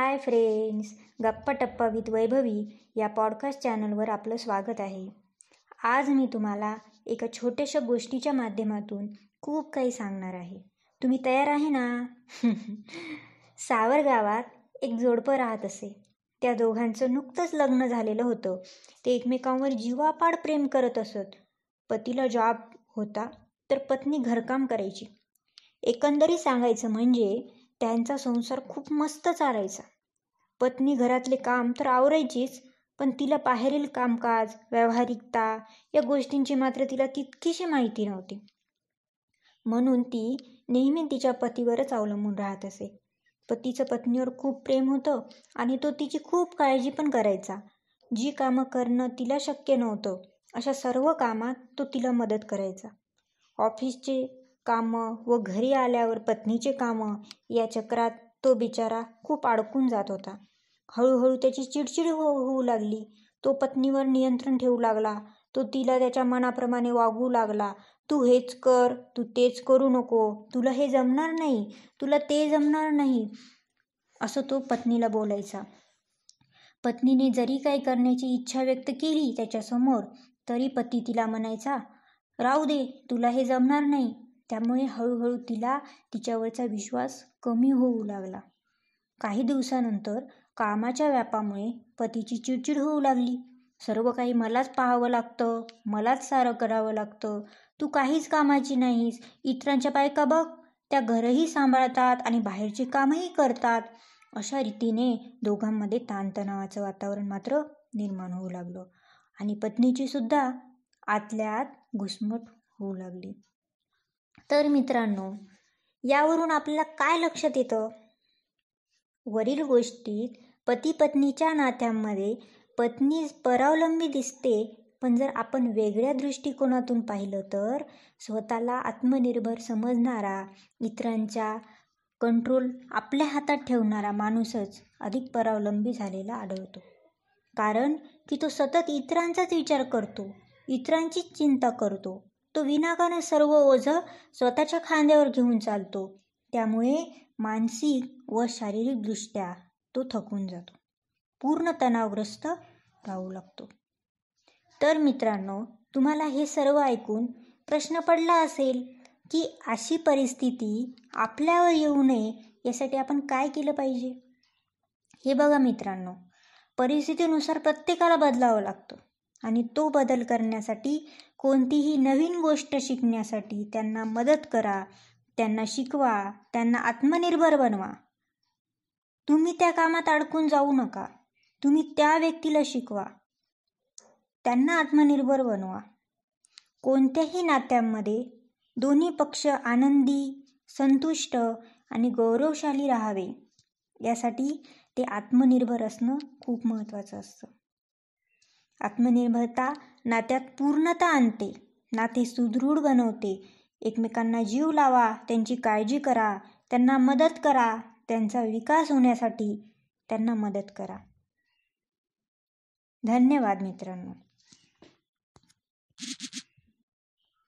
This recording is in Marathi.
हाय फ्रेंड्स गप्पा टप्पा विथ वैभवी या पॉडकास्ट चॅनलवर आपलं स्वागत आहे. आज मी तुम्हाला एका छोट्याशा गोष्टीच्या माध्यमातून खूप काही सांगणार आहे. तुम्ही तयार आहे ना? सावर गावात एक जोडपं राहत असे. त्या दोघांचं नुकतंच लग्न झालेलं होतं. ते एकमेकांवर जीवापाड प्रेम करत असत. पतीला जॉब होता तर पत्नी घरकाम करायची. एकंदरीत सांगायचं म्हणजे त्यांचा संसार खूप मस्त चालायचा. पत्नी घरातले काम तर आवरायचीच पण तिला बाहेरील कामकाज व्यावहारिकता या गोष्टींची मात्र तिला तितकीशी माहिती नव्हती. म्हणून ती नेहमी तिच्या पतीवरच अवलंबून राहत असे. पतीचं पत्नीवर खूप प्रेम होतं आणि तो तिची खूप काळजी पण करायचा. जी कामं करणं तिला शक्य नव्हतं अशा सर्व कामात तो तिला मदत करायचा. ऑफिसचे कामं व घरी आल्यावर पत्नीचे कामं या चक्रात तो बिचारा खूप अडकून जात होता. हळूहळू त्याची चिडचिड हो होऊ लागली. तो पत्नीवर नियंत्रण ठेवू लागला. तो तिला त्याच्या मनाप्रमाणे वागवू लागला. तू हेच कर तू तेच करू नको. तुला हे जमणार नाही. तुला ते जमणार नाही. असं तो पत्नीला बोलायचा. पत्नीने जरी काही करण्याची इच्छा व्यक्त केली त्याच्यासमोर तरी पती तिला म्हणायचा राहू दे तुला हे जमणार नाही. त्यामुळे हळूहळू तिला तिच्यावरचा विश्वास कमी होऊ लागला. काही दिवसानंतर कामाच्या व्यापामुळे पतीची चिडचिड होऊ लागली. सर्व काही मलाच पाहावं लागतं मलाच सारं करावं लागतं. तू काहीच कामाची नाहीस. इतरांच्या बायका बघ? त्या घरही सांभाळतात आणि बाहेरचे कामही करतात. अशा रीतीने दोघांमध्ये ताणतणावाचं वातावरण मात्र निर्माण होऊ लागलं आणि पत्नीची सुद्धा आतल्या आत घुसमट होऊ लागली. तर मित्रांनो यावरून आपल्याला काय लक्षात येतं? वरील गोष्टीत पती पत्नीच्या नात्यांमध्ये पत्नी परावलंबी दिसते. पण जर आपण वेगळ्या दृष्टिकोनातून पाहिलं तर स्वतःला आत्मनिर्भर समजणारा इतरांच्या कंट्रोल आपल्या हातात ठेवणारा माणूसच अधिक परावलंबी झालेला आढळतो. कारण की तो सतत इतरांचाच विचार करतो इतरांचीच चिंता करतो. तो विनाकारण सर्व ओझं स्वतःच्या खांद्यावर घेऊन चालतो. त्यामुळे मानसिक व शारीरिकदृष्ट्या तो थकून जातो. पूर्ण तणावग्रस्त राहू लागतो. तर मित्रांनो तुम्हाला हे सर्व ऐकून प्रश्न पडला असेल की अशी परिस्थिती आपल्यावर येऊ नये यासाठी आपण काय केलं पाहिजे? हे बघा मित्रांनो परिस्थितीनुसार प्रत्येकाला बदलावं लागतं आणि तो बदल करण्यासाठी कोणतीही नवीन गोष्ट शिकण्यासाठी त्यांना मदत करा त्यांना शिकवा त्यांना आत्मनिर्भर बनवा. तुम्ही त्या कामात अडकून जाऊ नका. तुम्ही त्या व्यक्तीला शिकवा. त्यांना आत्मनिर्भर बनवा. कोणत्याही नात्यांमध्ये दोन्ही पक्ष आनंदी संतुष्ट आणि गौरवशाली राहावे. यासाठी ते आत्मनिर्भर असणं खूप महत्त्वाचं असतं. आत्मनिर्भरता नात्यात पूर्णता आणते. नाते सुदृढ बनवते. एकमेकांना जीव लावा त्यांची काळजी करा त्यांना मदत करा त्यांचा विकास होण्यासाठी त्यांना मदत करा. धन्यवाद मित्रांनो.